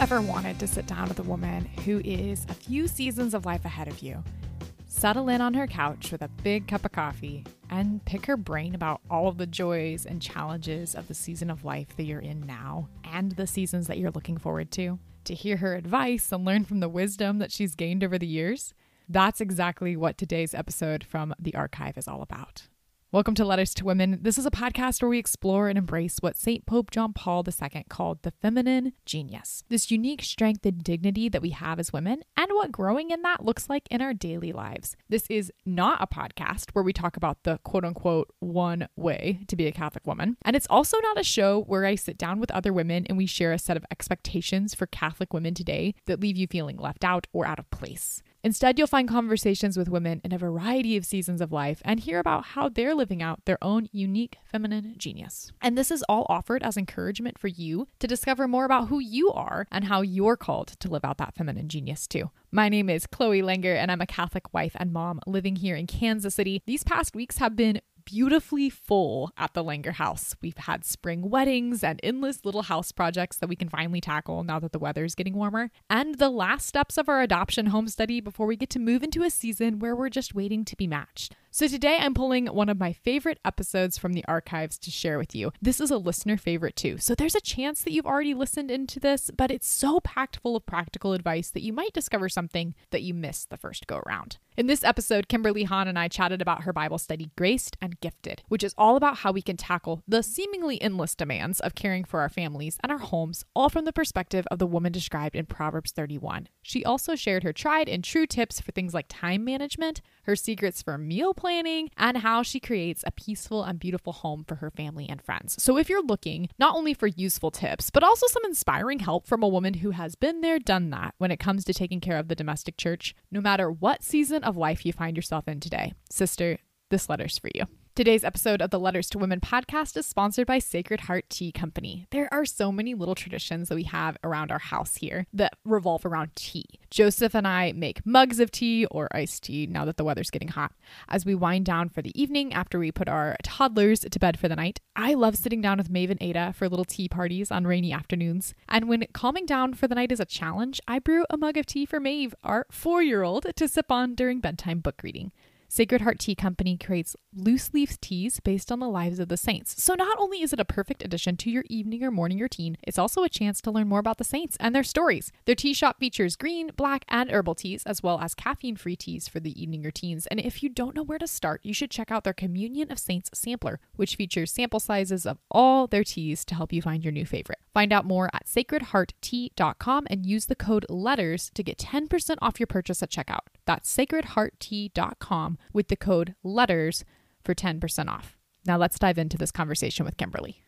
ever wanted to sit down with a woman who is a few seasons of life ahead of you, settle in on her couch with a big cup of coffee, and pick her brain about all of the joys and challenges of the season of life that you're in now and the seasons that you're looking forward to? To hear her advice and learn from the wisdom that she's gained over the years? That's exactly what today's episode from the archive is all about. Welcome to Letters to Women. This is a podcast where we explore and embrace what St. Pope John Paul II called the feminine genius, this unique strength and dignity that we have as women, and what growing in that looks like in our daily lives. This is not a podcast where we talk about the quote unquote one way to be a Catholic woman. And it's also not a show where I sit down with other women and we share a set of expectations for Catholic women today that leave you feeling left out or out of place. Instead, you'll find conversations with women in a variety of seasons of life and hear about how they're living out their own unique feminine genius. And this is all offered as encouragement for you to discover more about who you are and how you're called to live out that feminine genius too. My name is Chloe Langr, and I'm a Catholic wife and mom living here in Kansas City. These past weeks have been beautifully full at the Langr house. We've had spring weddings and endless little house projects that we can finally tackle now that the weather is getting warmer, and the last steps of our adoption home study before we get to move into a season where we're just waiting to be matched. So today I'm pulling one of my favorite episodes from the archives to share with you. This is a listener favorite too. So there's a chance that you've already listened into this, but it's so packed full of practical advice that you might discover something that you missed the first go around. In this episode, Kimberly Hahn and I chatted about her Bible study, Graced and Gifted, which is all about how we can tackle the seemingly endless demands of caring for our families and our homes, all from the perspective of the woman described in Proverbs 31. She also shared her tried and true tips for things like time management, her secrets for meal planning, and how she creates a peaceful and beautiful home for her family and friends. So, if you're looking not only for useful tips, but also some inspiring help from a woman who has been there, done that when it comes to taking care of the domestic church, no matter what season of life you find yourself in today, sister, this letter's for you. Today's episode of the Letters to Women podcast is sponsored by Sacred Heart Tea Company. There are so many little traditions that we have around our house here that revolve around tea. Joseph and I make mugs of tea or iced tea now that the weather's getting hot. As we wind down for the evening after we put our toddlers to bed for the night, I love sitting down with Maeve and Ada for little tea parties on rainy afternoons. And when calming down for the night is a challenge, I brew a mug of tea for Maeve, our four year old, to sip on during bedtime book reading. Sacred Heart Tea Company creates loose leaf teas based on the lives of the saints. So not only is it a perfect addition to your evening or morning routine, it's also a chance to learn more about the saints and their stories. Their tea shop features green, black, and herbal teas, as well as caffeine free teas for the evening routines. And if you don't know where to start, you should check out their Communion of Saints sampler, which features sample sizes of all their teas to help you find your new favorite. Find out more at sacredhearttea.com and use the code LETTERS to get 10% off your purchase at checkout. That's sacredhearttea.com with the code LETTERS for 10% off. Now let's dive into this conversation with Kimberly.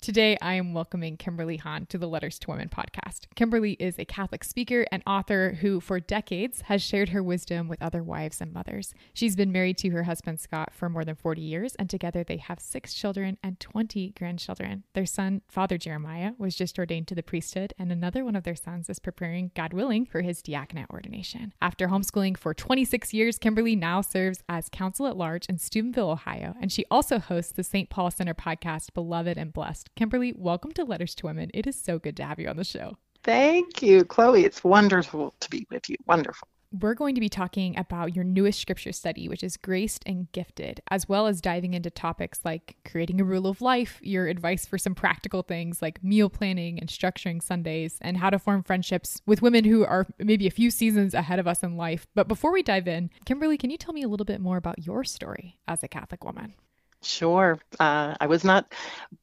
Today, I am welcoming Kimberly Hahn to the Letters to Women podcast. Kimberly is a Catholic speaker and author who, for decades, has shared her wisdom with other wives and mothers. She's been married to her husband, Scott, for more than 40 years, and together they have six children and 20 grandchildren. Their son, Father Jeremiah, was just ordained to the priesthood, and another one of their sons is preparing, God willing, for his diaconate ordination. After homeschooling for 26 years, Kimberly now serves as counsel at large in Steubenville, Ohio, and she also hosts the St. Paul Center podcast, Beloved and Blessed. Kimberly, welcome to Letters to Women. It is so good to have you on the show. Thank you, Chloe. It's wonderful to be with you. Wonderful. We're going to be talking about your newest scripture study, which is Graced and Gifted, as well as diving into topics like creating a rule of life, your advice for some practical things like meal planning and structuring Sundays, and how to form friendships with women who are maybe a few seasons ahead of us in life. But before we dive in, Kimberly, can you tell me a little bit more about your story as a Catholic woman? Sure. Uh, I was not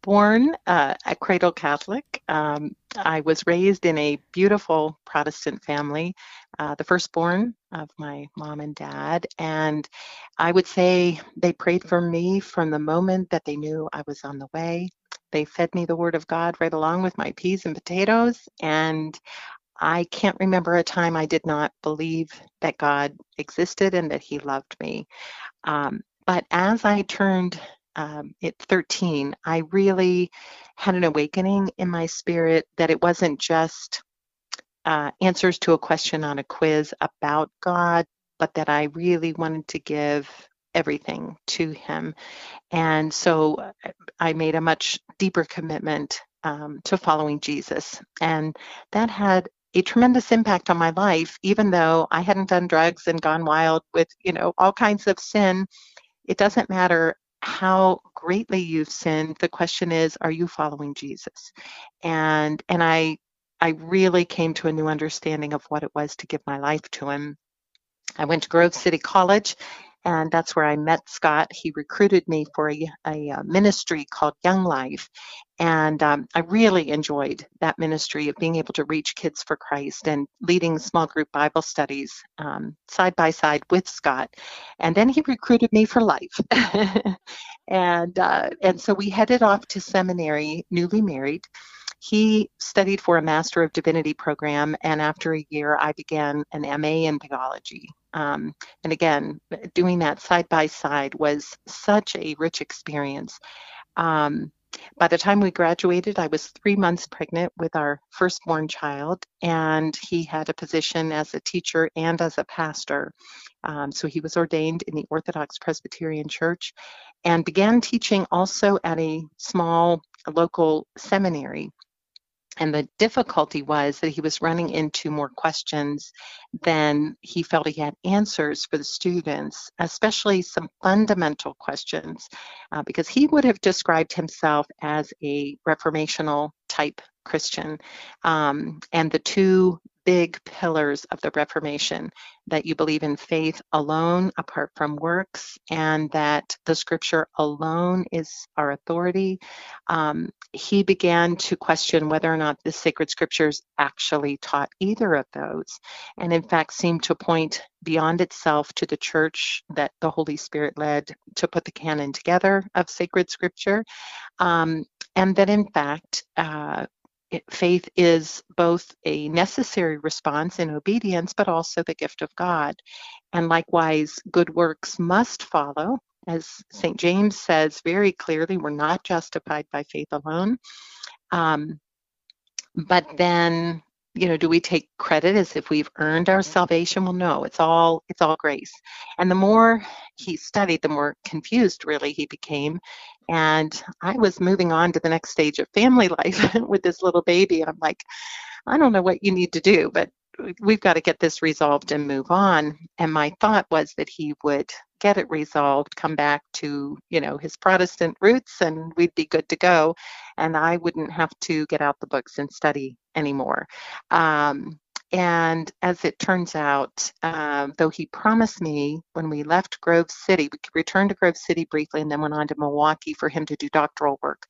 born uh, a cradle Catholic. Um, I was raised in a beautiful Protestant family, uh, the firstborn of my mom and dad. And I would say they prayed for me from the moment that they knew I was on the way. They fed me the Word of God right along with my peas and potatoes. And I can't remember a time I did not believe that God existed and that He loved me. Um, but as I turned um, at 13, I really had an awakening in my spirit that it wasn't just uh, answers to a question on a quiz about God, but that I really wanted to give everything to Him. And so uh, I made a much deeper commitment um, to following Jesus. And that had a tremendous impact on my life, even though I hadn't done drugs and gone wild with, you know, all kinds of sin. It doesn't matter how greatly you've sinned. The question is, are you following Jesus? And and I I really came to a new understanding of what it was to give my life to him. I went to Grove City College and that's where I met Scott. He recruited me for a, a uh, ministry called Young Life, and um, I really enjoyed that ministry of being able to reach kids for Christ and leading small group Bible studies um, side by side with Scott. And then he recruited me for life, and uh, and so we headed off to seminary, newly married. He studied for a Master of Divinity program, and after a year, I began an MA in theology. Um, and again, doing that side by side was such a rich experience. Um, by the time we graduated, I was three months pregnant with our firstborn child, and he had a position as a teacher and as a pastor. Um, so he was ordained in the Orthodox Presbyterian Church and began teaching also at a small local seminary. And the difficulty was that he was running into more questions than he felt he had answers for the students, especially some fundamental questions, uh, because he would have described himself as a reformational type Christian. Um, and the two big pillars of the Reformation that you believe in faith alone apart from works, and that the scripture alone is our authority. Um, he began to question whether or not the sacred scriptures actually taught either of those, and in fact seemed to point beyond itself to the church that the Holy Spirit led to put the canon together of sacred scripture. Um, and that in fact, uh, faith is both a necessary response in obedience, but also the gift of God. And likewise, good works must follow. As St. James says very clearly, we're not justified by faith alone. Um, but then you know do we take credit as if we've earned our salvation well no it's all it's all grace and the more he studied the more confused really he became and i was moving on to the next stage of family life with this little baby and i'm like i don't know what you need to do but we've got to get this resolved and move on. And my thought was that he would get it resolved come back to you know his protestant roots and we'd be good to go and i wouldn't have to get out the books and study anymore. Um, and as it turns out, um, though he promised me when we left Grove City, we returned to Grove City briefly and then went on to Milwaukee for him to do doctoral work.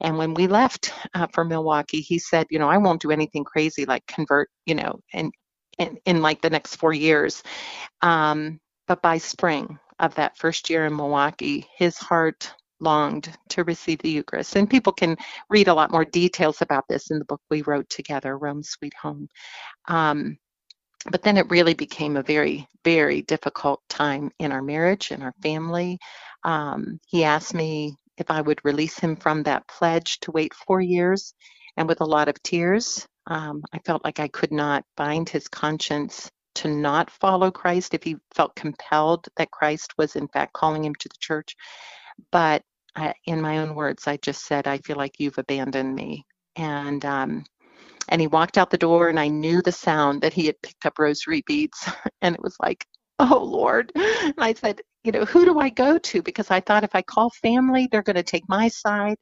And when we left uh, for Milwaukee, he said, you know, I won't do anything crazy like convert, you know, and in, in like the next four years. Um, but by spring of that first year in Milwaukee, his heart longed to receive the Eucharist. And people can read a lot more details about this in the book we wrote together, Rome Sweet Home. Um, but then it really became a very, very difficult time in our marriage and our family. Um, he asked me if I would release him from that pledge to wait four years. And with a lot of tears, um, I felt like I could not bind his conscience to not follow Christ if he felt compelled that Christ was, in fact, calling him to the church. But I, in my own words, I just said, I feel like you've abandoned me. And um, and he walked out the door, and I knew the sound that he had picked up rosary beads, and it was like, oh Lord. And I said, you know, who do I go to? Because I thought if I call family, they're going to take my side,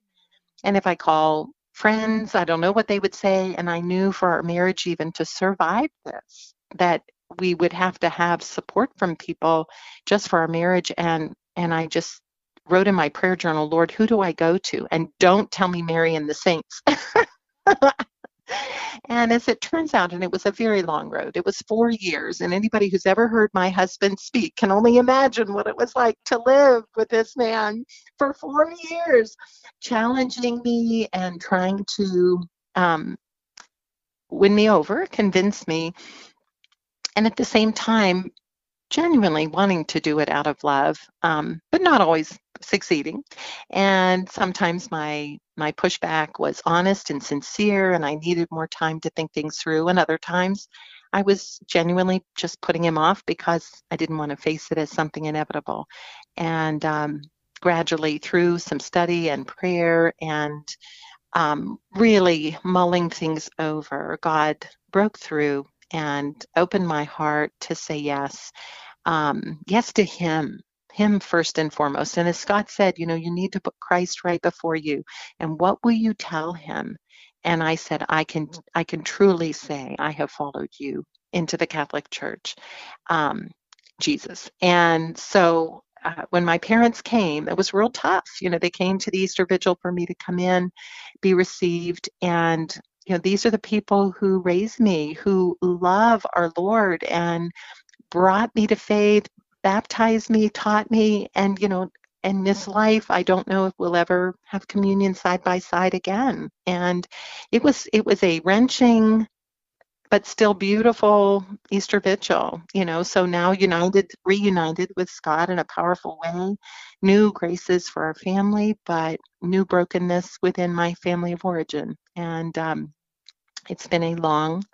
and if I call friends, I don't know what they would say. And I knew for our marriage, even to survive this, that we would have to have support from people just for our marriage and and I just wrote in my prayer journal, Lord, who do I go to? And don't tell me Mary and the saints. and as it turns out, and it was a very long road, it was four years. And anybody who's ever heard my husband speak can only imagine what it was like to live with this man for four years, challenging me and trying to um, win me over, convince me. And at the same time, genuinely wanting to do it out of love, um, but not always succeeding. And sometimes my my pushback was honest and sincere, and I needed more time to think things through. And other times, I was genuinely just putting him off because I didn't want to face it as something inevitable. And um, gradually, through some study and prayer and um, really mulling things over, God broke through and opened my heart to say yes, um, yes to Him, Him first and foremost. And as Scott said, you know, you need to put Christ right before you. And what will you tell Him? And I said, I can, I can truly say I have followed you into the Catholic Church, um, Jesus. And so uh, when my parents came, it was real tough. You know, they came to the Easter Vigil for me to come in, be received, and you know, these are the people who raised me, who love our Lord and brought me to faith, baptized me, taught me, and you know, in this life, I don't know if we'll ever have communion side by side again. And it was it was a wrenching but still beautiful Easter Vigil, you know. So now united, reunited with Scott in a powerful way, new graces for our family, but new brokenness within my family of origin. And um, it's been a long,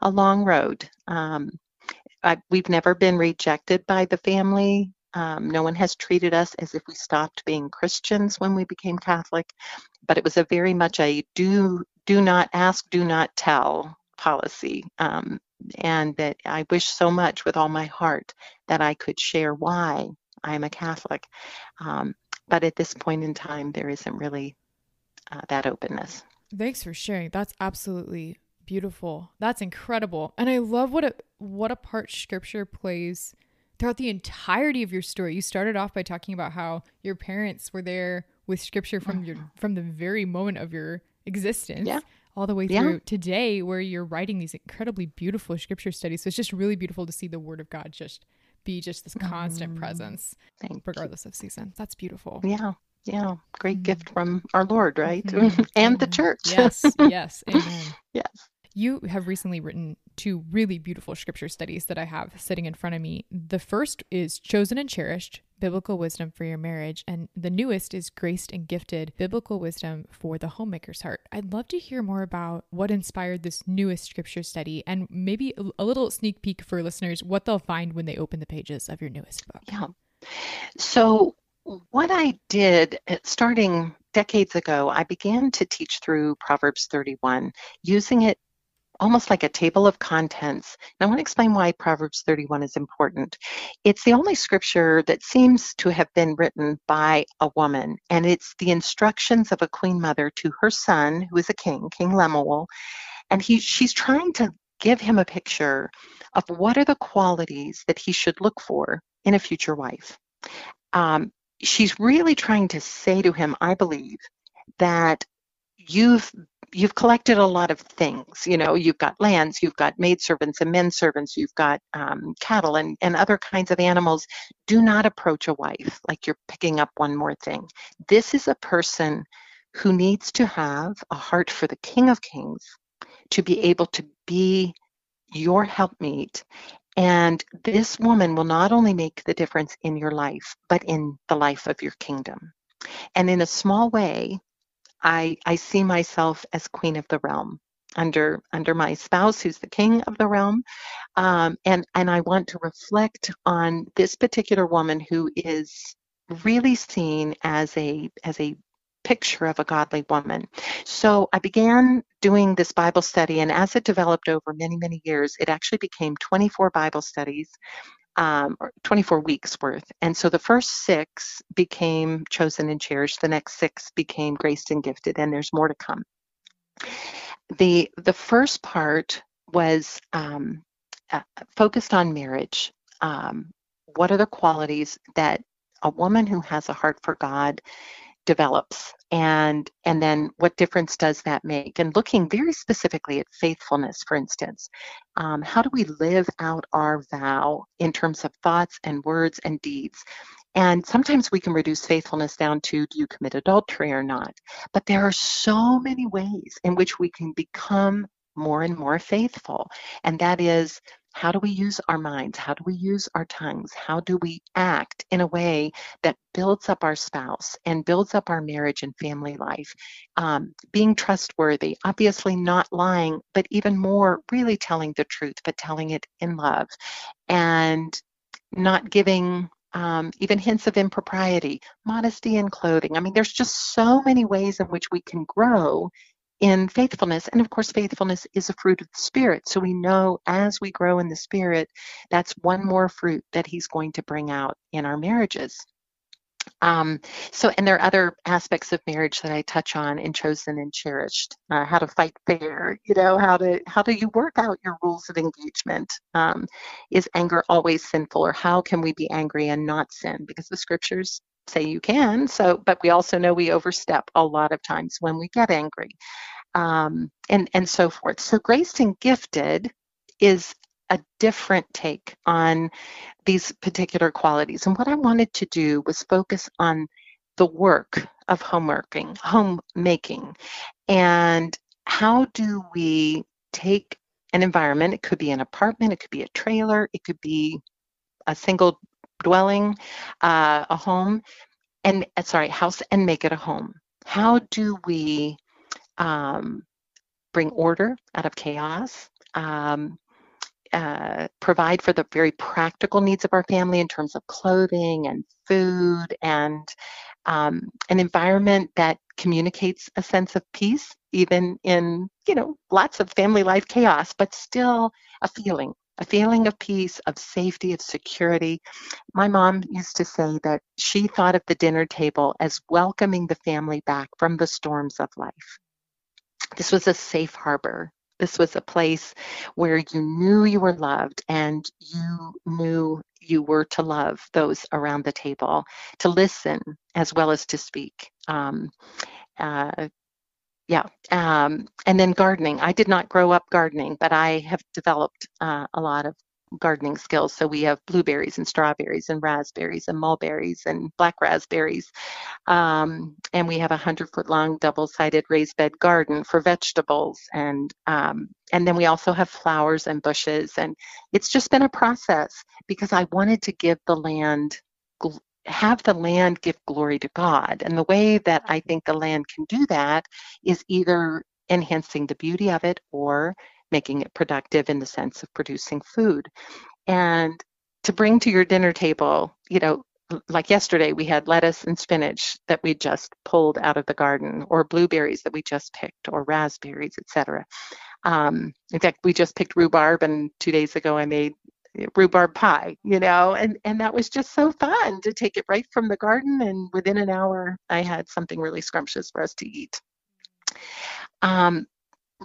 a long road. Um, I, we've never been rejected by the family. Um, no one has treated us as if we stopped being Christians when we became Catholic, but it was a very much a do do not ask, do not tell policy. Um, and that I wish so much with all my heart that I could share why I'm a Catholic. Um, but at this point in time, there isn't really uh, that openness. Thanks for sharing. That's absolutely beautiful. That's incredible. And I love what a what a part scripture plays throughout the entirety of your story. You started off by talking about how your parents were there with scripture from your from the very moment of your existence. Yeah all the way through yeah. today where you're writing these incredibly beautiful scripture studies. So it's just really beautiful to see the word of God just be just this constant mm. presence Thank regardless you. of season. That's beautiful. Yeah. Yeah. Great mm. gift from our Lord, right? Mm-hmm. and the church. Yes. Yes. Amen. yes. You have recently written two really beautiful scripture studies that I have sitting in front of me. The first is Chosen and Cherished Biblical Wisdom for Your Marriage, and the newest is Graced and Gifted Biblical Wisdom for the Homemaker's Heart. I'd love to hear more about what inspired this newest scripture study and maybe a little sneak peek for listeners what they'll find when they open the pages of your newest book. Yeah. So, what I did uh, starting decades ago, I began to teach through Proverbs 31, using it almost like a table of contents. And I want to explain why Proverbs 31 is important. It's the only scripture that seems to have been written by a woman, and it's the instructions of a queen mother to her son, who is a king, King Lemuel, and he she's trying to give him a picture of what are the qualities that he should look for in a future wife. Um, she's really trying to say to him, I believe, that you've you've collected a lot of things. You know, you've got lands, you've got maidservants and men servants, you've got um, cattle and, and other kinds of animals. Do not approach a wife like you're picking up one more thing. This is a person who needs to have a heart for the King of Kings to be able to be your helpmeet. And this woman will not only make the difference in your life, but in the life of your kingdom. And in a small way, I, I see myself as queen of the realm under under my spouse who's the king of the realm. Um, and and i want to reflect on this particular woman who is really seen as a as a picture of a godly woman. So i began doing this bible study and as it developed over many many years it actually became 24 bible studies um, 24 weeks worth. And so the first six became chosen and cherished. The next six became graced and gifted, and there's more to come. The the first part was um, uh, focused on marriage. Um, what are the qualities that a woman who has a heart for God develops and and then what difference does that make? And looking very specifically at faithfulness for instance um, how do we live out our vow in terms of thoughts and words and deeds? And sometimes we can reduce faithfulness down to do you commit adultery or not? But there are so many ways in which we can become more and more faithful. And that is how do we use our minds? How do we use our tongues? How do we act in a way that builds up our spouse and builds up our marriage and family life? Um, being trustworthy, obviously not lying, but even more, really telling the truth, but telling it in love and not giving um, even hints of impropriety, modesty in clothing. I mean, there's just so many ways in which we can grow in faithfulness. And of course, faithfulness is a fruit of the Spirit. So we know as we grow in the Spirit, that's one more fruit that He's going to bring out in our marriages. Um, so, and there are other aspects of marriage that I touch on in Chosen and Cherished. Uh, how to fight fair, you know, how to how do you work out your rules of engagement? Um, is anger always sinful, or how can we be angry and not sin? Because the scriptures say you can. So, but we also know we overstep a lot of times when we get angry, um, and and so forth. So, graced and gifted is a different take on these particular qualities. And what I wanted to do was focus on the work of homeworking, homemaking, and how do we take an environment, it could be an apartment, it could be a trailer, it could be a single dwelling, uh, a home, and uh, sorry, house, and make it a home. How do we um, bring order out of chaos? Um, uh, provide for the very practical needs of our family in terms of clothing and food and um, an environment that communicates a sense of peace, even in you know lots of family life chaos, but still a feeling, a feeling of peace, of safety, of security. My mom used to say that she thought of the dinner table as welcoming the family back from the storms of life. This was a safe harbor this was a place where you knew you were loved and you knew you were to love those around the table, to listen as well as to speak. Um, uh, yeah, um, and then gardening. I did not grow up gardening, but I have developed uh, a lot of gardening skills. So we have blueberries and strawberries and raspberries and mulberries and black raspberries. Um, and we have a hundred foot long double sided raised bed garden for vegetables. And, um, and then we also have flowers and bushes. And it's just been a process because I wanted to give the land have the land give glory to God. And the way that I think the land can do that is either enhancing the beauty of it or making it productive in the sense of producing food. And to bring to your dinner table, you know, like yesterday we had lettuce and spinach that we just pulled out of the garden or blueberries that we just picked or raspberries etc um, in fact we just picked rhubarb and two days ago i made rhubarb pie you know and and that was just so fun to take it right from the garden and within an hour i had something really scrumptious for us to eat um,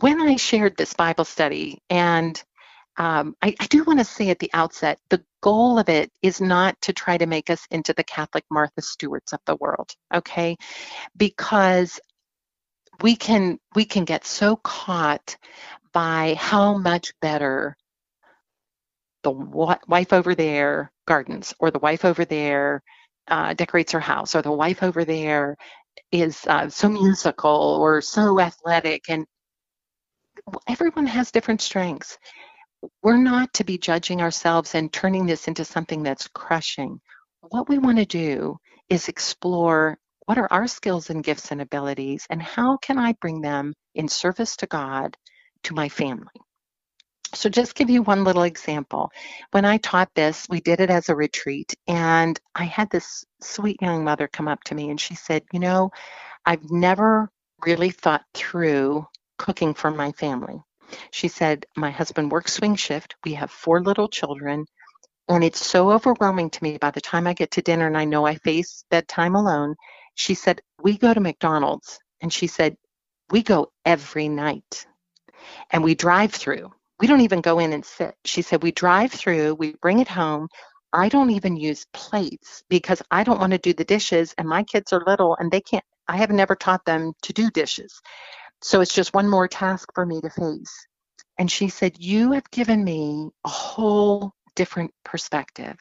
when I shared this Bible study, and um, I, I, do want to say at the outset, the goal of it is not to try to make us into the Catholic Martha Stewarts of the world, okay? Because we can we can get so caught by how much better the wife over there gardens, or the wife over there uh, decorates her house, or the wife over there is uh, so musical or so athletic, and everyone has different strengths. We're not to be judging ourselves and turning this into something that's crushing. What we want to do is explore what are our skills and gifts and abilities, and how can I bring them in service to God to my family? So, just give you one little example. When I taught this, we did it as a retreat, and I had this sweet young mother come up to me and she said, You know, I've never really thought through cooking for my family. She said, My husband works swing shift. We have four little children. And it's so overwhelming to me by the time I get to dinner and I know I face bedtime alone. She said, We go to McDonald's. And she said, We go every night. And we drive through. We don't even go in and sit. She said, We drive through, we bring it home. I don't even use plates because I don't want to do the dishes. And my kids are little and they can't, I have never taught them to do dishes. So it's just one more task for me to face. And she said, You have given me a whole different perspective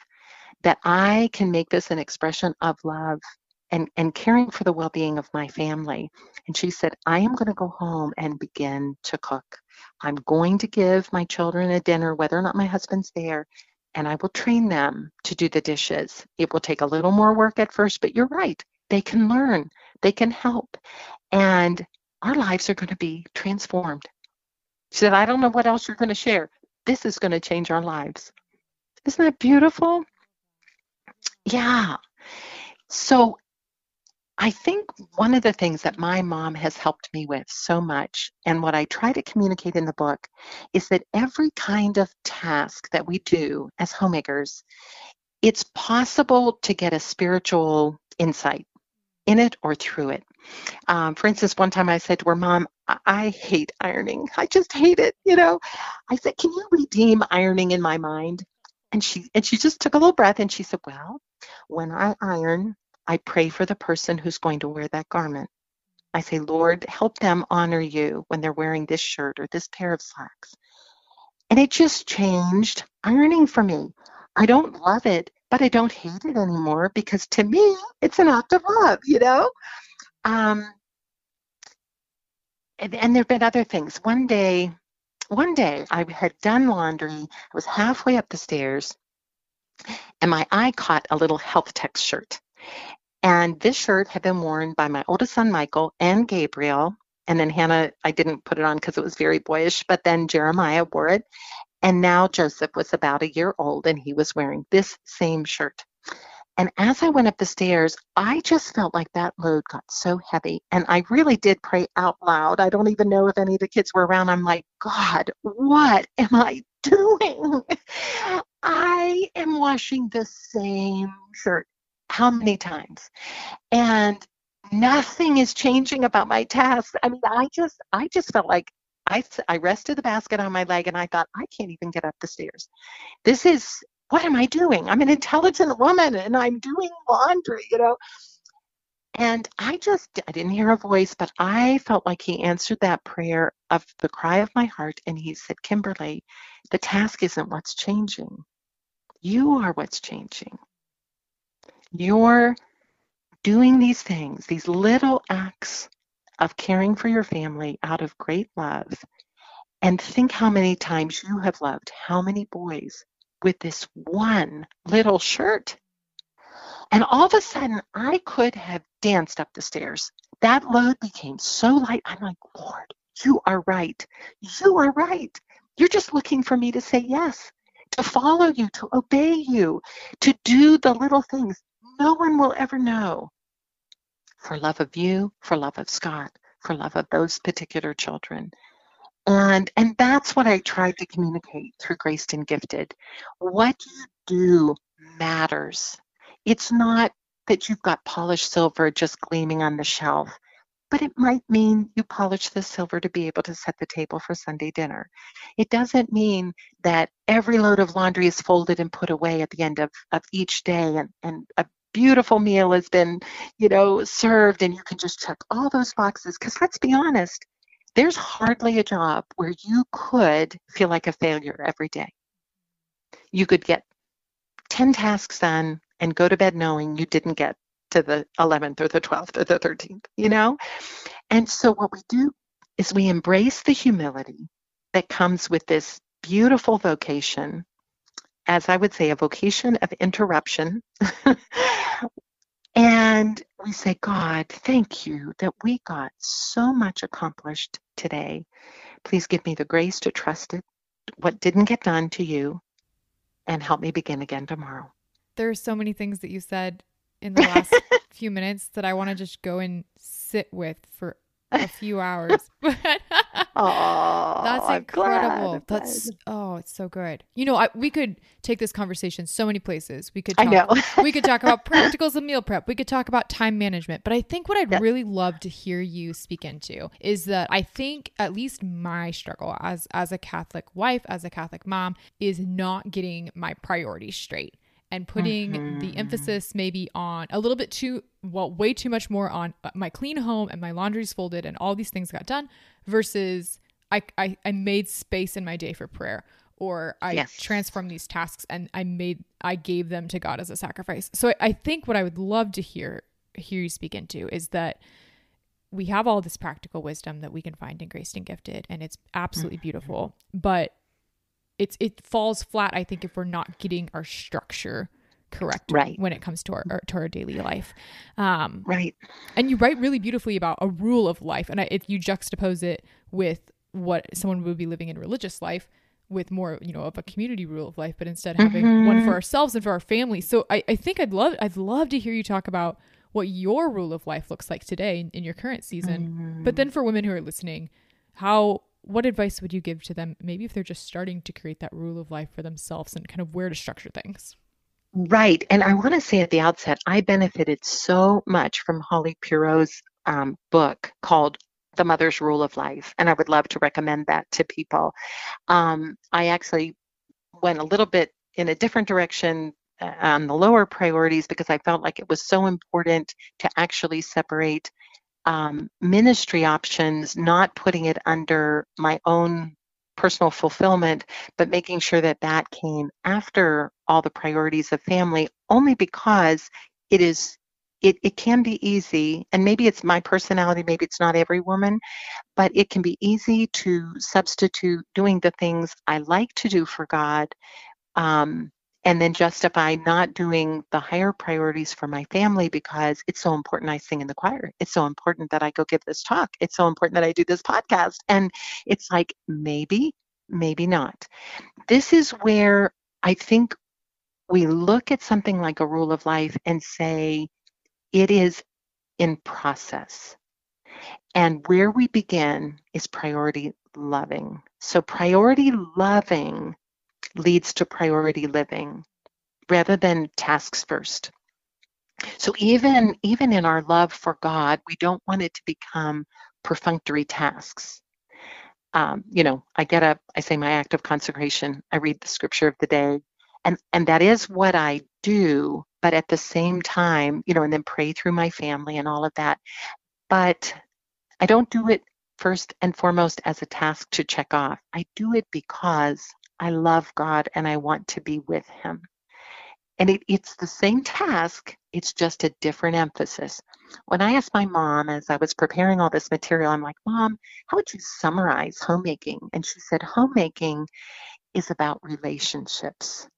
that I can make this an expression of love and, and caring for the well being of my family. And she said, I am going to go home and begin to cook. I'm going to give my children a dinner, whether or not my husband's there, and I will train them to do the dishes. It will take a little more work at first, but you're right. They can learn, they can help. And our lives are going to be transformed. She said, I don't know what else you're going to share. This is going to change our lives. Isn't that beautiful? Yeah. So I think one of the things that my mom has helped me with so much, and what I try to communicate in the book, is that every kind of task that we do as homemakers, it's possible to get a spiritual insight in it or through it. Um, for instance, one time I said to her, Mom, I-, I hate ironing. I just hate it. You know, I said, Can you redeem ironing in my mind? And she and she just took a little breath and she said, Well, when I iron, I pray for the person who's going to wear that garment. I say, Lord, help them honor you when they're wearing this shirt or this pair of slacks. And it just changed ironing for me. I don't love it, but I don't hate it anymore because to me, it's an act of love, you know? Um, and, and there have been other things. One day, one day I had done laundry. I was halfway up the stairs and my eye caught a little Health-Tex shirt. And this shirt had been worn by my oldest son, Michael, and Gabriel. And then Hannah, I didn't put it on because it was very boyish, but then Jeremiah wore it. And now Joseph was about a year old and he was wearing this same shirt. And as I went up the stairs, I just felt like that load got so heavy. And I really did pray out loud. I don't even know if any of the kids were around. I'm like, God, what am I doing? I am washing the same shirt. How many times? And nothing is changing about my task. I mean, I just, I just felt like I, I rested the basket on my leg and I thought, I can't even get up the stairs. This is what am I doing? I'm an intelligent woman and I'm doing laundry, you know. And I just, I didn't hear a voice, but I felt like he answered that prayer of the cry of my heart. And he said, Kimberly, the task isn't what's changing. You are what's changing. You're doing these things, these little acts of caring for your family out of great love. And think how many times you have loved how many boys with this one little shirt. And all of a sudden, I could have danced up the stairs. That load became so light. I'm like, Lord, you are right. You are right. You're just looking for me to say yes, to follow you, to obey you, to do the little things no one will ever know. For love of you, for love of Scott, for love of those particular children. And and that's what I tried to communicate through Graced and Gifted. What you do matters. It's not that you've got polished silver just gleaming on the shelf, but it might mean you polish the silver to be able to set the table for Sunday dinner. It doesn't mean that every load of laundry is folded and put away at the end of, of each day and, and a beautiful meal has been, you know, served and you can just check all those boxes. Because let's be honest, there's hardly a job where you could feel like a failure every day. You could get 10 tasks done and go to bed knowing you didn't get to the 11th or the 12th or the 13th, you know? And so what we do is we embrace the humility that comes with this beautiful vocation, as I would say, a vocation of interruption And we say, God, thank you that we got so much accomplished today. Please give me the grace to trust it, what didn't get done to you, and help me begin again tomorrow. There are so many things that you said in the last few minutes that I want to just go and sit with for a few hours. oh, that's incredible. That's oh, it's so good. You know, I, we could take this conversation so many places. We could. Talk, I know. we could talk about practicals of meal prep. We could talk about time management. But I think what I'd yes. really love to hear you speak into is that I think at least my struggle as as a Catholic wife, as a Catholic mom, is not getting my priorities straight and putting mm-hmm. the emphasis maybe on a little bit too well way too much more on uh, my clean home and my laundry's folded and all these things got done versus I, I, I made space in my day for prayer or I yes. transformed these tasks and I made I gave them to God as a sacrifice. So I, I think what I would love to hear hear you speak into is that we have all this practical wisdom that we can find in Graced and Gifted and it's absolutely mm-hmm. beautiful. But it's it falls flat i think if we're not getting our structure correct right when it comes to our, our to our daily life um right and you write really beautifully about a rule of life and I, if you juxtapose it with what someone would be living in religious life with more, you know, of a community rule of life, but instead having mm-hmm. one for ourselves and for our family. So I, I think I'd love I'd love to hear you talk about what your rule of life looks like today in, in your current season. Mm-hmm. But then for women who are listening, how what advice would you give to them maybe if they're just starting to create that rule of life for themselves and kind of where to structure things? Right. And I want to say at the outset, I benefited so much from Holly Pierlot's um, book called The Mother's Rule of Life. And I would love to recommend that to people. Um, I actually went a little bit in a different direction uh, on the lower priorities because I felt like it was so important to actually separate um, ministry options, not putting it under my own personal fulfillment, but making sure that that came after all the priorities of family, only because it is. It, it can be easy, and maybe it's my personality, maybe it's not every woman, but it can be easy to substitute doing the things I like to do for God um, and then justify not doing the higher priorities for my family because it's so important I sing in the choir. It's so important that I go give this talk. It's so important that I do this podcast. And it's like, maybe, maybe not. This is where I think we look at something like a rule of life and say, it is in process. And where we begin is priority loving. So, priority loving leads to priority living rather than tasks first. So even even in our love for God, we don't want it to become perfunctory tasks. Um, you know, I get up, I say my act of consecration, I read the scripture of the day, and and that is what I do. But at the same time, you know, and then pray through my family and all of that. But I don't do it first and foremost as a task to check off. I do it because I love God and I want to be with Him. And it, it's the same task, it's just a different emphasis. When I asked my mom as I was preparing all this material, I'm like, Mom, how would you summarize homemaking? And she said, Homemaking is about relationships.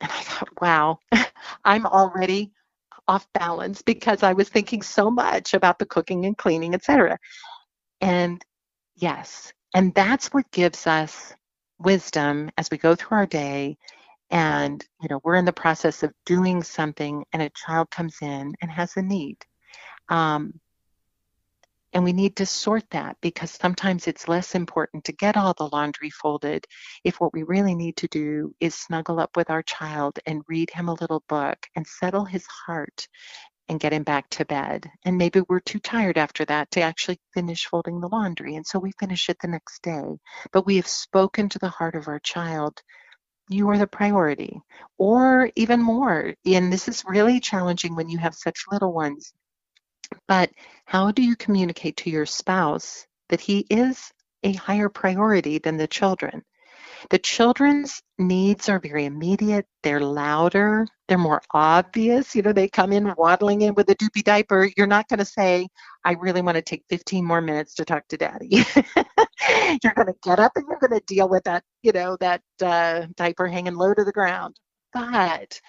And I thought, wow, I'm already off balance because I was thinking so much about the cooking and cleaning, etc. And yes, and that's what gives us wisdom as we go through our day. And you know we're in the process of doing something and a child comes in and has a need. Um, and we need to sort that because sometimes it's less important to get all the laundry folded if what we really need to do is snuggle up with our child and read him a little book and settle his heart and get him back to bed. And maybe we're too tired after that to actually finish folding the laundry. And so we finish it the next day. But we have spoken to the heart of our child. You are the priority, or even more. And this is really challenging when you have such little ones. But how do you communicate to your spouse that he is a higher priority than the children? The children's needs are very immediate, they're louder, they're more obvious. You know, they come in waddling in with a doopy diaper. You're not going to say, I really want to take 15 more minutes to talk to daddy. you're going to get up and you're going to deal with that, you know, that uh, diaper hanging low to the ground. But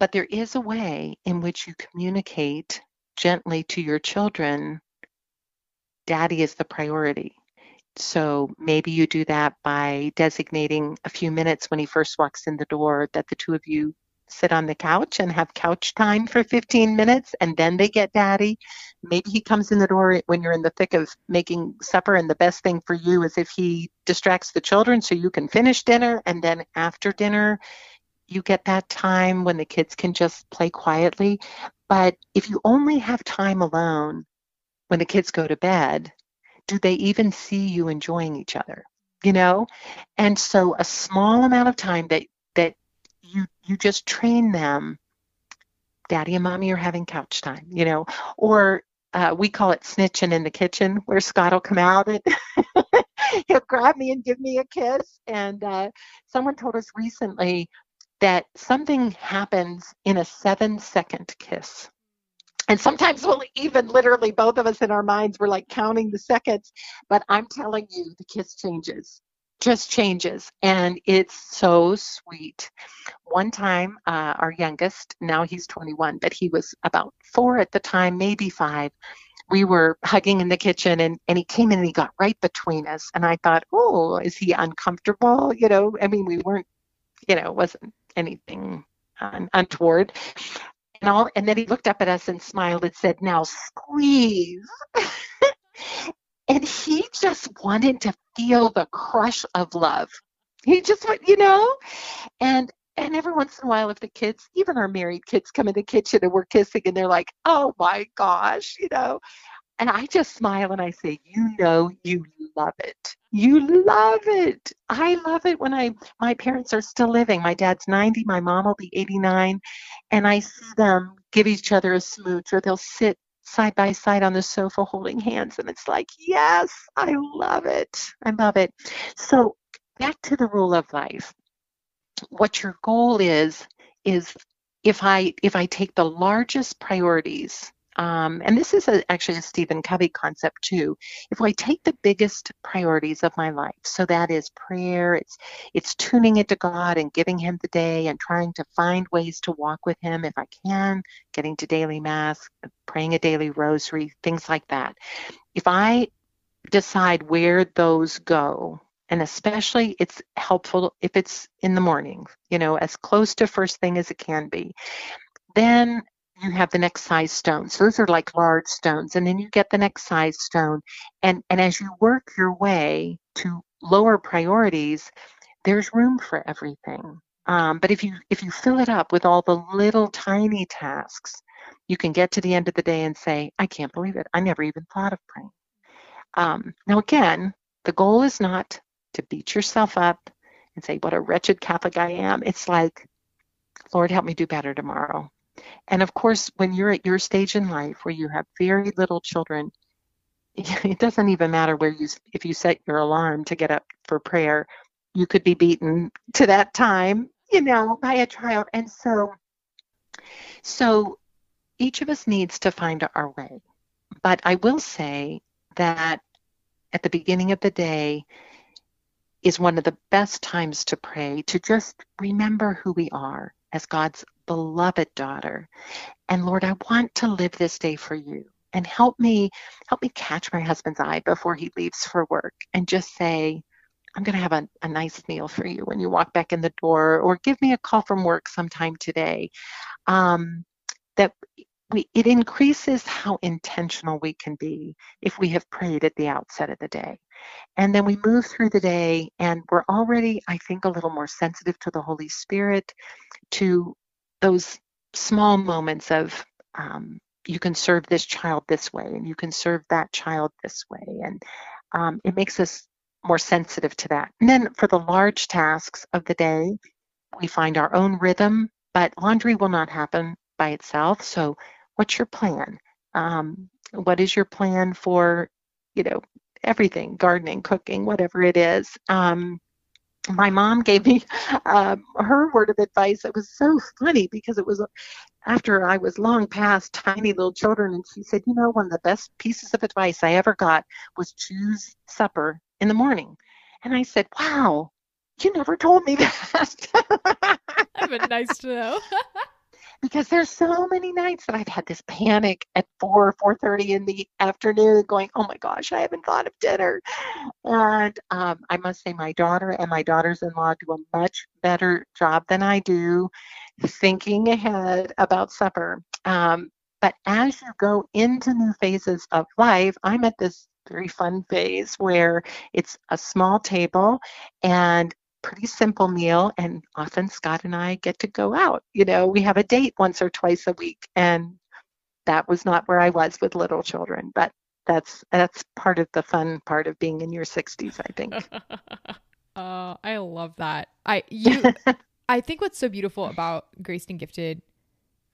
but there is a way in which you communicate gently to your children daddy is the priority so maybe you do that by designating a few minutes when he first walks in the door that the two of you sit on the couch and have couch time for 15 minutes and then they get daddy. Maybe he comes in the door when you're in the thick of making supper and the best thing for you is if he distracts the children so you can finish dinner and then after dinner you get that time when the kids can just play quietly. But if you only have time alone when the kids go to bed, do they even see you enjoying each other you know? And so a small amount of time that that you you just train them daddy and mommy are having couch time you know? Or uh, we call it snitching in the kitchen where scott will come out and he'll grab me and give me a kiss. And uh, someone told us recently that something happens in a seven second kiss and sometimes we'll even literally both of us in our minds we're like counting the seconds but i'm telling you the kiss changes just changes and it's so sweet. One time uh, our youngest now he's 21 but he was about four at the time maybe five. We were hugging in the kitchen and, and he came in and he got right between us and i thought oh is he uncomfortable? You know i mean we weren't you know it wasn't anything untoward and all and then he looked up at us and smiled and said now squeeze. And he just wanted to feel the crush of love. He just went you know? And and every once in a while, if the kids, even our married kids, come in the kitchen and we're kissing and they're like, oh my gosh, you know. And I just smile and I say, you know, you love it. You love it. I love it when I, my parents are still living. My dad's 90, my mom will be 89. And I see them give each other a smooch or they'll sit side by side on the sofa holding hands. And it's like, yes, I love it. I love it. So back to the rule of life what your goal is is if I if I take the largest priorities, um, and this is a, actually a Stephen Covey concept too. If I take the biggest priorities of my life, so that is prayer, it's it's tuning into God and giving Him the day and trying to find ways to walk with Him if I can, getting to daily mass, praying a daily rosary, things like that. If I decide where those go and especially it's helpful if it's in the morning you know as close to first thing as it can be then you have the next size stones those are like large stones and then you get the next size stone. And and as you work your way to lower priorities there's room for everything. Um, but if you if you fill it up with all the little tiny tasks you can get to the end of the day and say i can't believe it. I never even thought of praying. Um, now again the goal is not to beat yourself up and say, What a wretched Catholic I am. It's like, Lord, help me do better tomorrow. And of course, when you're at your stage in life where you have very little children, it doesn't even matter where you, if you set your alarm to get up for prayer, you could be beaten to that time, you know, by a child. And so, so each of us needs to find our way. But I will say that at the beginning of the day, is one of the best times to pray, to just remember who we are as God's beloved daughter. And Lord, I want to live this day for you. And help me, help me catch my husband's eye before he leaves for work and just say, I'm going to have a, a nice meal for you when you walk back in the door, or give me a call from work sometime today. Um, that we, it increases how intentional we can be if we have prayed at the outset of the day. And then we move through the day and we're already, I think, a little more sensitive to the Holy Spirit, to those small moments of um, you can serve this child this way and you can serve that child this way. And um, it makes us more sensitive to that. And then for the large tasks of the day, we find our own rhythm, but laundry will not happen by itself. So, what's your plan? Um, what is your plan for, you know, everything gardening cooking whatever it is um, my mom gave me um, her word of advice. It was so funny because it was after i was long past tiny little children and she said you know one of the best pieces of advice i ever got was choose supper in the morning. And i said wow you never told me that. But nice to know because there's so many nights that I've had this panic at four, four thirty in the afternoon, going, "Oh my gosh, I haven't thought of dinner." And um, I must say, my daughter and my daughters-in-law do a much better job than I do thinking ahead about supper. Um, but as you go into new phases of life, I'm at this very fun phase where it's a small table and pretty simple meal and often Scott and I get to go out. You know, we have a date once or twice a week and that was not where I was with little children, but that's that's part of the fun part of being in your 60s, I think. uh, I love that. I you I think what's so beautiful about Graced and Gifted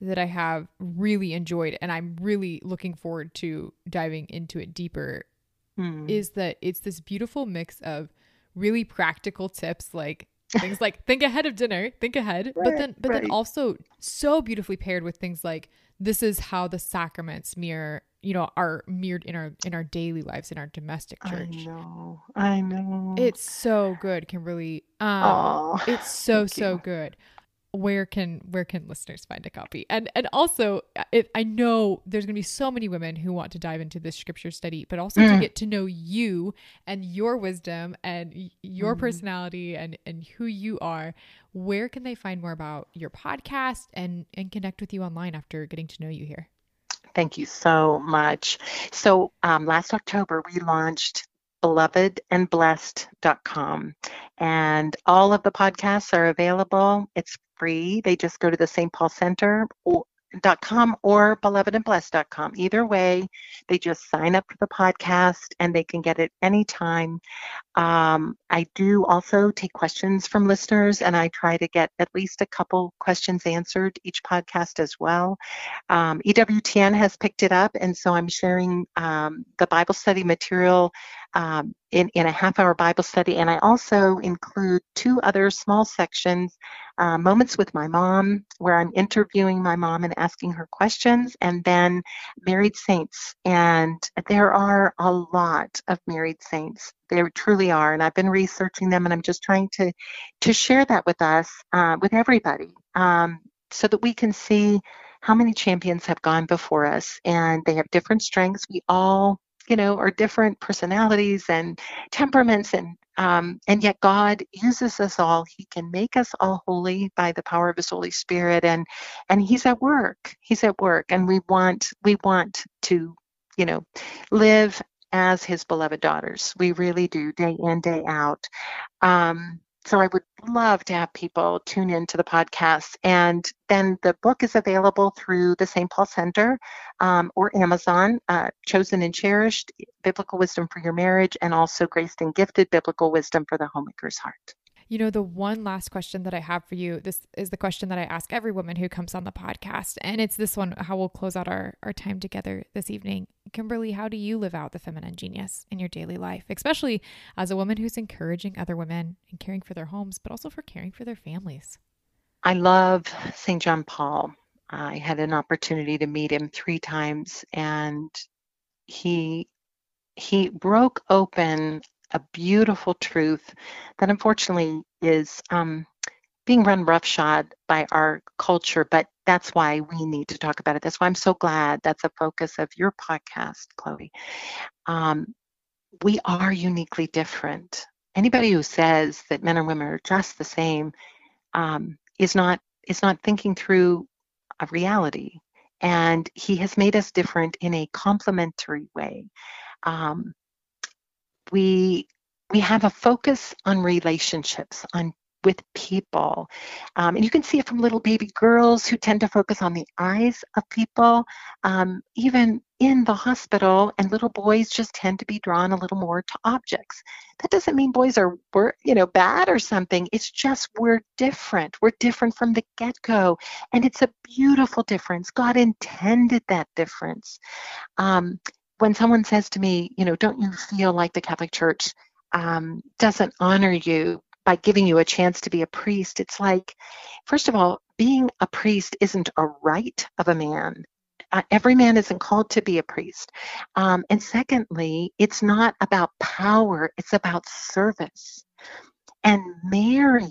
that I have really enjoyed and I'm really looking forward to diving into it deeper hmm. is that it's this beautiful mix of really practical tips like things like think ahead of dinner, think ahead, right, but then but right. then also so beautifully paired with things like this is how the sacraments mirror, you know, are mirrored in our in our daily lives in our domestic church. I know. I know. It's so good, Kimberly. Um Aww, it's so so you. good. Where can where can listeners find a copy and and also it, i know there's going to be so many women who want to dive into this scripture study but also mm. to get to know you and your wisdom and your mm. personality and and who you are where can they find more about your podcast and and connect with you online after getting to know you here Thank you so much. So um, last October, we launched belovedandblessed.com. And all of the podcasts are available. It's free. They just go to the St. Paul Center or com or belovedandblessed.com. Either way, they just sign up for the podcast and they can get it anytime. Um, I do also take questions from listeners and I try to get at least a couple questions answered each podcast as well. Um, EWTN has picked it up and so I'm sharing um, the Bible study material um, in, in a half hour Bible study. And I also include two other small sections uh, Moments with My Mom, where I'm interviewing my mom and asking her questions, and then Married Saints. And there are a lot of married saints. There truly are. And I've been researching them, and I'm just trying to, to share that with us, uh, with everybody, um, so that we can see how many champions have gone before us and they have different strengths. We all you know, are different personalities and temperaments and um, and yet God uses us all. He can make us all holy by the power of His Holy Spirit, and and He's at work. He's at work, and we want we want to, you know, live as His beloved daughters. We really do, day in day out. Um, so I would love to have people tune into the podcast. And then the book is available through the St. Paul Center um, or Amazon, uh, Chosen and Cherished, Biblical Wisdom for Your Marriage, and also Graced and Gifted Biblical Wisdom for the Homemaker's Heart. You know, the one last question that I have for you, this is the question that I ask every woman who comes on the podcast. And it's this one how we'll close out our, our time together this evening. Kimberly, how do you live out the feminine genius in your daily life, especially as a woman who's encouraging other women and caring for their homes, but also for caring for their families? I love St. John Paul. I had an opportunity to meet him three times, and he he broke open a beautiful truth that unfortunately is um, being run roughshod by our culture, but that's why we need to talk about it. That's why I'm so glad that's a focus of your podcast, Chloe. Um, we are uniquely different. Anybody who says that men and women are just the same um, is not is not thinking through a reality. And he has made us different in a complementary way. Um, we we have a focus on relationships, on with people. Um, and you can see it from little baby girls who tend to focus on the eyes of people, um, even in the hospital, and little boys just tend to be drawn a little more to objects. That doesn't mean boys are, you know, bad or something. It's just we're different. We're different from the get-go, and it's a beautiful difference. God intended that difference. Um, when someone says to me, you know, don't you feel like the Catholic Church um, doesn't honor you by giving you a chance to be a priest? It's like, first of all, being a priest isn't a right of a man. Uh, every man isn't called to be a priest. Um, and secondly, it's not about power, it's about service. And Mary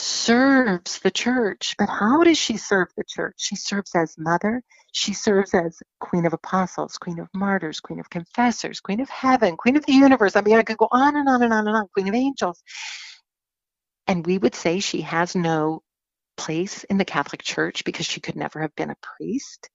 serves the church. But how does she serve the church? She serves as mother, she serves as Queen of Apostles, Queen of Martyrs, Queen of Confessors, Queen of Heaven, Queen of the Universe. I mean, I could go on and on and on and on, Queen of Angels. And we would say she has no place in the Catholic Church because she could never have been a priest.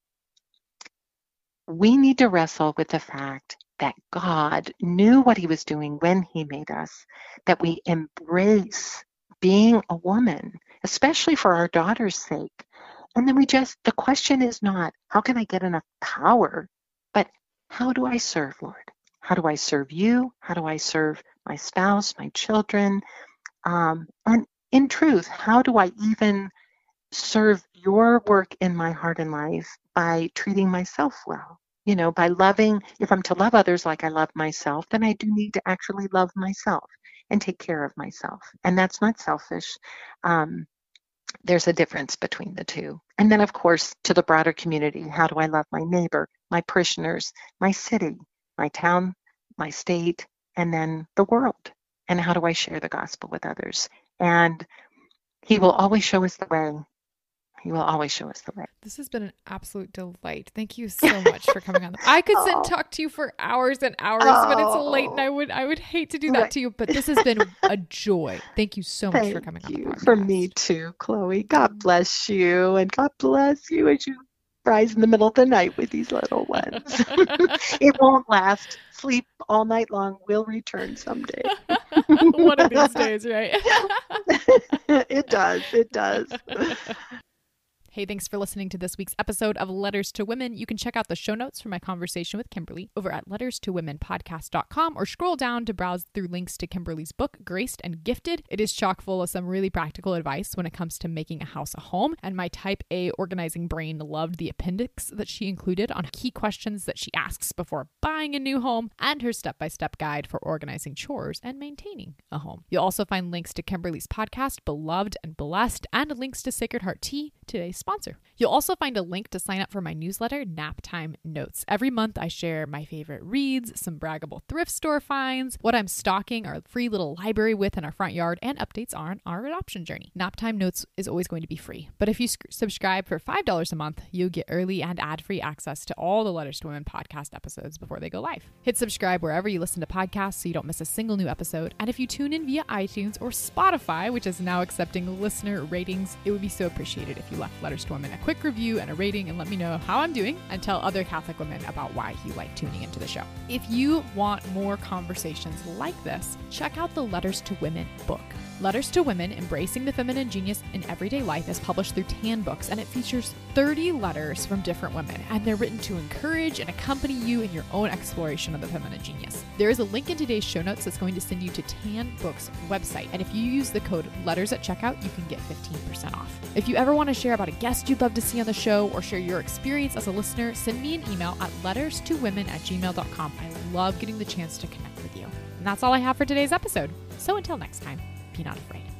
We need to wrestle with the fact that God knew what he was doing when he made us, that we embrace being a woman, especially for our daughter's sake. And then we just, the question is not, how can I get enough power, but how do I serve, Lord? How do I serve you? How do I serve my spouse, my children? Um, and in truth, how do I even serve your work in my heart and life by treating myself well? You know, by loving, if I'm to love others like I love myself, then I do need to actually love myself and take care of myself. And that's not selfish. Um, there's a difference between the two. And then, of course, to the broader community how do I love my neighbor, my parishioners, my city, my town, my state, and then the world? And how do I share the gospel with others? And He will always show us the way. He will always show us the way. This has been an absolute delight. Thank you so much for coming on. I could sit and oh. talk to you for hours and hours, oh, but it's late, and I would I would hate to do that right. to you. But this has been a joy. Thank you so much Thank for coming you on. For me too, Chloe. God bless you, and God bless you as you rise in the middle of the night with these little ones. it won't last. Sleep all night long We'll return someday. One of these days, right? it does. It does. Hey, thanks for listening to this week's episode of Letters to Women. You can check out the show notes for my conversation with Kimberly over at letters to women letterstowomenpodcast.com or scroll down to browse through links to Kimberly's book, Graced and Gifted. It is chock full of some really practical advice when it comes to making a house a home, and my type A organizing brain loved the appendix that she included on key questions that she asks before buying a new home and her step by step guide for organizing chores and maintaining a home. You'll also find links to Kimberly's podcast, Beloved and Blessed, and links to Sacred Heart Tea, today's sponsor. You'll also find a link to sign up for my newsletter, Naptime Notes. Every month, I share my favorite reads, some braggable thrift store finds, what I'm stocking our free little library with in our front yard, and updates on our adoption journey. Naptime Notes is always going to be free, but if you sc- subscribe for $5 a month, you'll get early and ad free access to all the Letters to Women podcast episodes before they go live. Hit subscribe wherever you listen to podcasts so you don't miss a single new episode. And if you tune in via iTunes or Spotify, which is now accepting listener ratings, it would be so appreciated if you left letters To Women a quick review and a rating and let me know how I'm doing and tell other Catholic women about why you like tuning into the show. If you want more conversations like this, check out the Letters to Women book. Letters to Women Embracing the Feminine Genius in Everyday Life is published through Tan Books and it features 30 letters from different women and they're written to encourage and accompany you in your own exploration of the feminine genius. There is a link in today's show notes that's going to send you to Tan Books website and if you use the code LETTERS at checkout, you can get 15% off. If you ever want to share about a guest you'd love to see on the show or share your experience as a listener, send me an email at letterstowomen at gmail.com. I love getting the chance to connect with you. And that's all I have for today's episode. So until next time be not afraid.